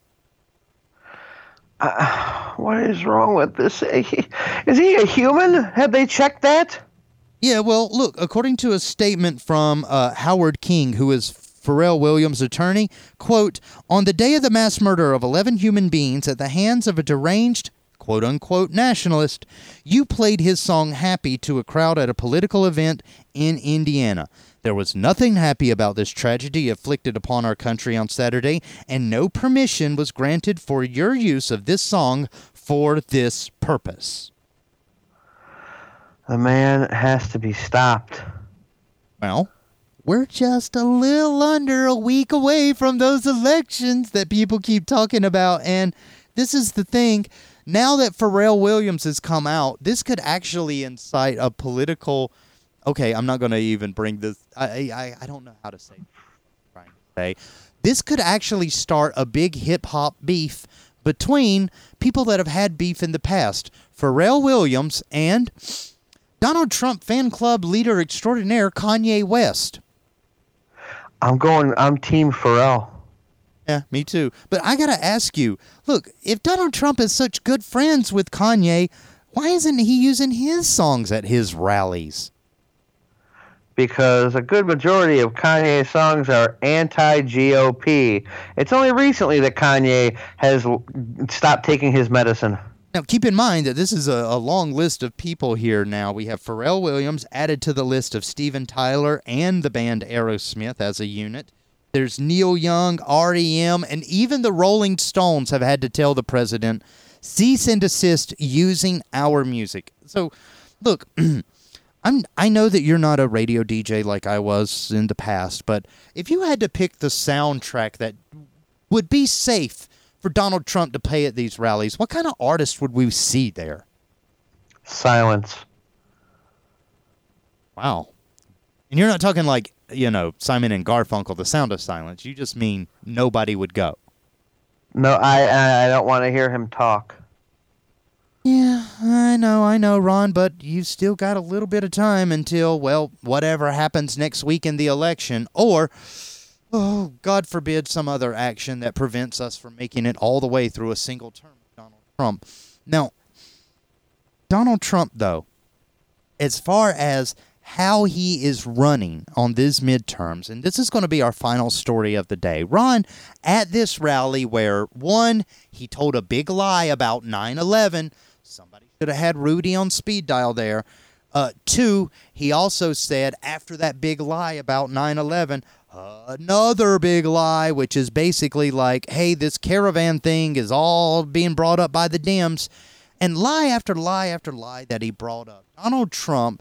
C: Uh, what is wrong with this? Is he a human? Have they checked that?
B: Yeah, well, look, according to a statement from uh, Howard King, who is Pharrell Williams' attorney, quote, on the day of the mass murder of 11 human beings at the hands of a deranged quote unquote nationalist, you played his song Happy to a crowd at a political event in Indiana. There was nothing happy about this tragedy afflicted upon our country on Saturday, and no permission was granted for your use of this song for this purpose.
C: The man has to be stopped.
B: Well, we're just a little under a week away from those elections that people keep talking about, and this is the thing now that Pharrell Williams has come out, this could actually incite a political. Okay, I'm not going to even bring this. I, I I don't know how to say. Trying to say, this could actually start a big hip hop beef between people that have had beef in the past. Pharrell Williams and Donald Trump fan club leader extraordinaire Kanye West.
C: I'm going. I'm Team Pharrell.
B: Yeah, me too. But I got to ask you look, if Donald Trump is such good friends with Kanye, why isn't he using his songs at his rallies?
C: Because a good majority of Kanye's songs are anti GOP. It's only recently that Kanye has stopped taking his medicine.
B: Now, keep in mind that this is a, a, long list of people here now. We have Pharrell Williams added to the list of Steven Tyler and the band Aerosmith as a unit. There's Neil Young, REM, and even the Rolling Stones have had to tell the president cease and desist using our music. So, look, I'm I know that you're not a radio DJ like I was in the past, but if you had to pick the soundtrack that would be safe for Donald Trump to play at these rallies, what kind of artist would we see there?
C: Silence.
B: Wow. And you're not talking like you know, Simon and Garfunkel, The Sound of Silence. You just mean nobody would go.
C: No, I I don't want to hear him talk.
B: Yeah, I know, I know, Ron, but you've still got a little bit of time until, well, whatever happens next week in the election, or, oh, God forbid, some other action that prevents us from making it all the way through a single term of Donald Trump. Now, Donald Trump, though, as far as how he is running on these midterms. And this is going to be our final story of the day. Ron, at this rally where one, he told a big lie about 9 11. Somebody should have had Rudy on speed dial there. Uh, two, he also said after that big lie about 9 11, another big lie, which is basically like, hey, this caravan thing is all being brought up by the Dems. And lie after lie after lie that he brought up. Donald Trump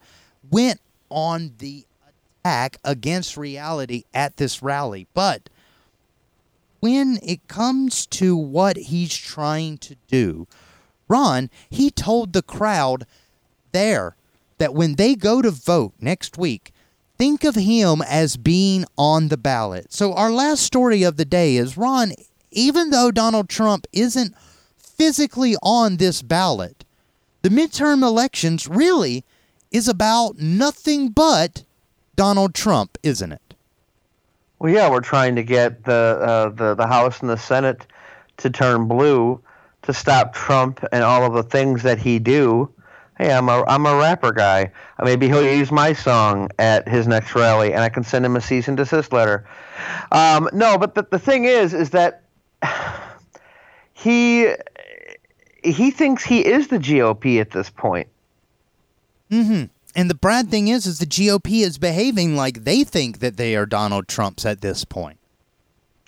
B: went on the attack against reality at this rally. But when it comes to what he's trying to do, Ron, he told the crowd there that when they go to vote next week, think of him as being on the ballot. So, our last story of the day is Ron, even though Donald Trump isn't physically on this ballot, the midterm elections really is about nothing but Donald Trump, isn't it?
C: Well, yeah, we're trying to get the uh, the the House and the Senate to turn blue to stop Trump and all of the things that he do. Hey, I'm a I'm a rapper guy. Uh, maybe he'll use my song at his next rally, and I can send him a cease and desist letter. Um, no, but the the thing is, is that he he thinks he is the GOP at this point.
B: Mm-hmm. And the bad thing is, is the GOP is behaving like they think that they are Donald Trumps at this point.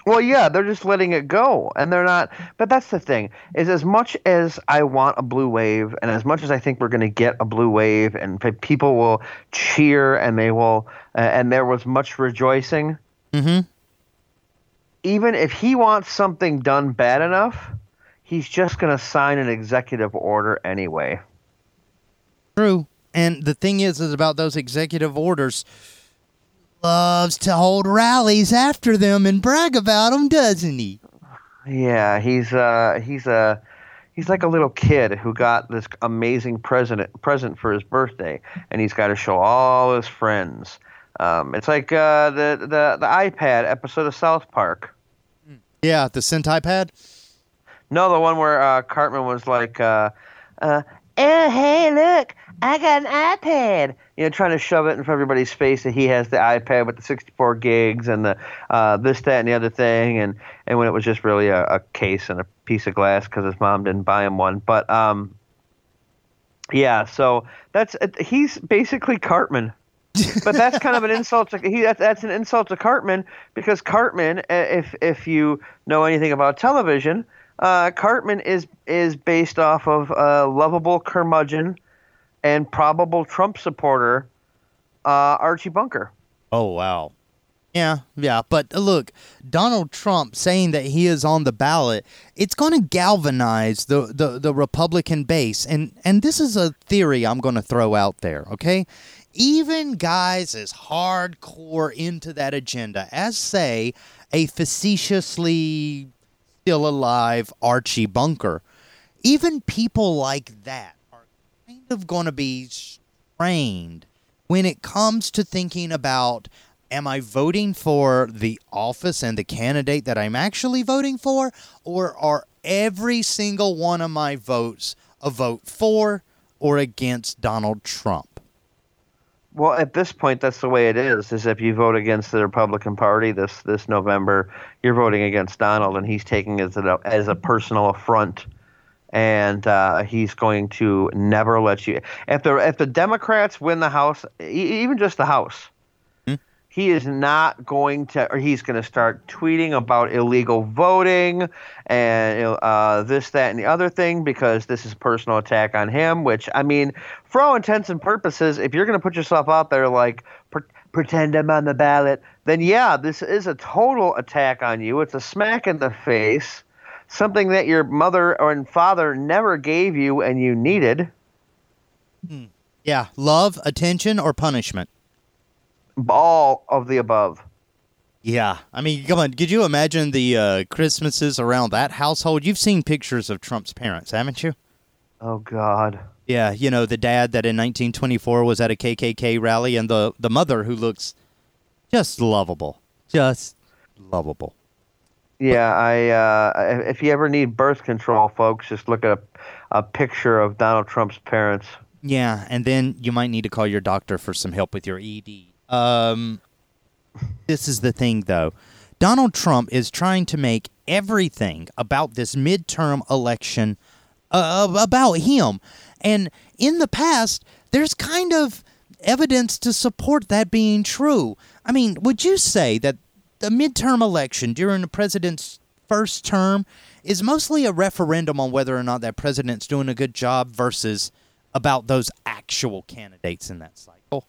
C: Well, yeah, they're just letting it go, and they're not. But that's the thing: is as much as I want a blue wave, and as much as I think we're going to get a blue wave, and people will cheer, and they will, uh, and there was much rejoicing.
B: Mm-hmm.
C: Even if he wants something done bad enough, he's just going to sign an executive order anyway.
B: True, and the thing is, is about those executive orders loves to hold rallies after them and brag about them, doesn't he?
C: Yeah, he's uh he's a uh, he's like a little kid who got this amazing present present for his birthday, and he's got to show all his friends. Um, it's like uh, the the the iPad episode of South Park.
B: Yeah, the Sentai pad.
C: No, the one where uh, Cartman was like, uh, uh, "Oh, hey, look, I got an iPad." You know, trying to shove it in front of everybody's face that he has the iPad with the 64 gigs and the uh, this, that, and the other thing, and and when it was just really a, a case and a piece of glass because his mom didn't buy him one. But um, yeah, so that's he's basically Cartman. but that's kind of an insult to he. That's, that's an insult to Cartman because Cartman, if if you know anything about television, uh, Cartman is is based off of a lovable curmudgeon and probable Trump supporter, uh, Archie Bunker.
B: Oh wow. Yeah, yeah, but uh, look, Donald Trump saying that he is on the ballot, it's going to galvanize the, the, the Republican base. And and this is a theory I'm going to throw out there, okay? Even guys as hardcore into that agenda as say a facetiously still alive Archie Bunker, even people like that of going to be strained when it comes to thinking about am I voting for the office and the candidate that I'm actually voting for, or are every single one of my votes a vote for or against Donald Trump?
C: Well, at this point, that's the way it is. Is if you vote against the Republican Party this this November, you're voting against Donald, and he's taking it as a, as a personal affront, and uh, he's going to never let you. If the if the Democrats win the House, even just the House, he is not going to, or he's going to start tweeting about illegal voting and uh, this, that, and the other thing because this is a personal attack on him. Which, I mean, for all intents and purposes, if you're going to put yourself out there like, pretend I'm on the ballot, then yeah, this is a total attack on you. It's a smack in the face, something that your mother and father never gave you and you needed.
B: Hmm. Yeah, love, attention, or punishment
C: all of the above.
B: Yeah, I mean, come on. Could you imagine the uh, Christmases around that household? You've seen pictures of Trump's parents, haven't you?
C: Oh God.
B: Yeah, you know the dad that in 1924 was at a KKK rally, and the the mother who looks just lovable, just lovable.
C: Yeah, I. Uh, if you ever need birth control, folks, just look at a, a picture of Donald Trump's parents.
B: Yeah, and then you might need to call your doctor for some help with your ED. Um, this is the thing, though. Donald Trump is trying to make everything about this midterm election uh, about him. And in the past, there's kind of evidence to support that being true. I mean, would you say that the midterm election during the president's first term is mostly a referendum on whether or not that president's doing a good job versus about those actual candidates in that cycle?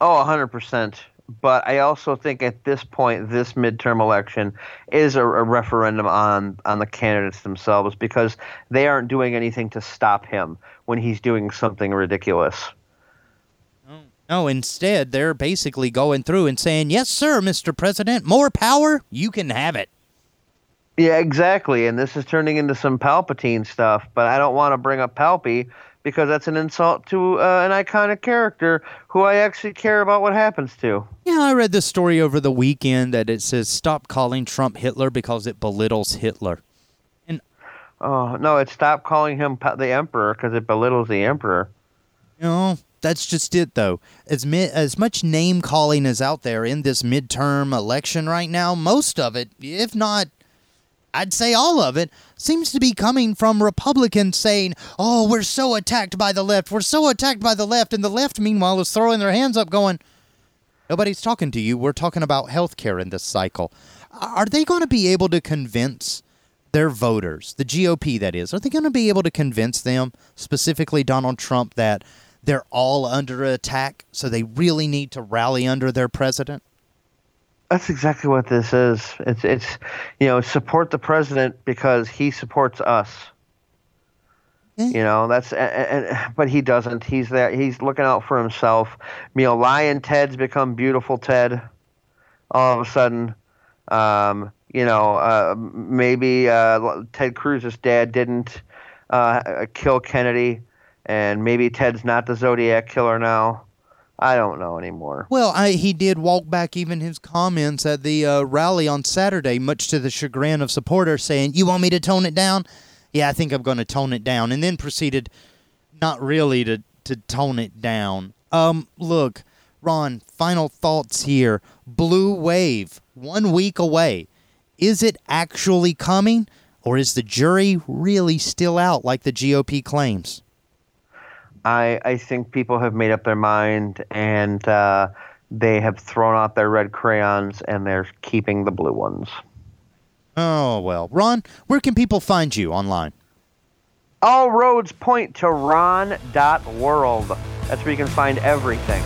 C: Oh, 100%. But I also think at this point, this midterm election is a, a, referendum on, on the candidates themselves because they aren't doing anything to stop him when he's doing something ridiculous.
B: No, instead, they're basically going through and saying, Yes, sir, Mr. President, more power, you can have it.
C: Yeah, exactly. And this is turning into some Palpatine stuff, but I don't want to bring up Palpy because that's an insult to uh, an iconic character who I actually care about what happens to.
B: Yeah, I read this story over the weekend that it says stop calling Trump Hitler because it belittles Hitler.
C: And oh no, it stop calling him the emperor because it belittles the emperor.
B: You know, that's just it though. As mi- as much name calling is out there in this midterm election right now, most of it, if not I'd say all of it, seems to be coming from Republicans saying, oh, we're so attacked by the left. We're so attacked by the left. And the left, meanwhile, is throwing their hands up, going, nobody's talking to you. We're talking about health care in this cycle. Are they going to be able to convince their voters, the GOP that is, are they going to be able to convince them, specifically Donald Trump, that they're all under attack, so they really need to rally under their president?
C: That's exactly what this is. It's it's you know support the president because he supports us. You know that's and, and, but he doesn't. He's there. He's looking out for himself. You know, Lyin' Ted's become beautiful Ted. All of a sudden, um, you know, uh, maybe uh, Ted Cruz's dad didn't uh, kill Kennedy, and maybe Ted's not the Zodiac killer now. I don't know anymore.
B: Well, I, he did walk back even his comments at the uh, rally on Saturday, much to the chagrin of supporters, saying, You want me to tone it down? Yeah, I think I'm going to tone it down. And then proceeded not really to, to tone it down. Um, look, Ron, final thoughts here. Blue Wave, one week away. Is it actually coming, or is the jury really still out like the GOP claims?
C: I, I think people have made up their mind and uh, they have thrown out their red crayons and they're keeping the blue ones.
B: Oh, well. Ron, where can people find you online?
C: All roads point to ron.world. That's where you can find everything.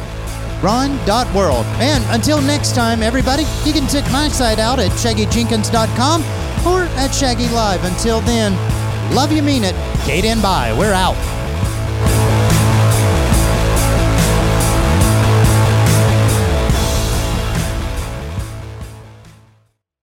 B: Ron.world. And until next time, everybody, you can check my site out at shaggyjenkins.com or at Shaggy Live. Until then, love you, mean it. Kate and bye. We're out.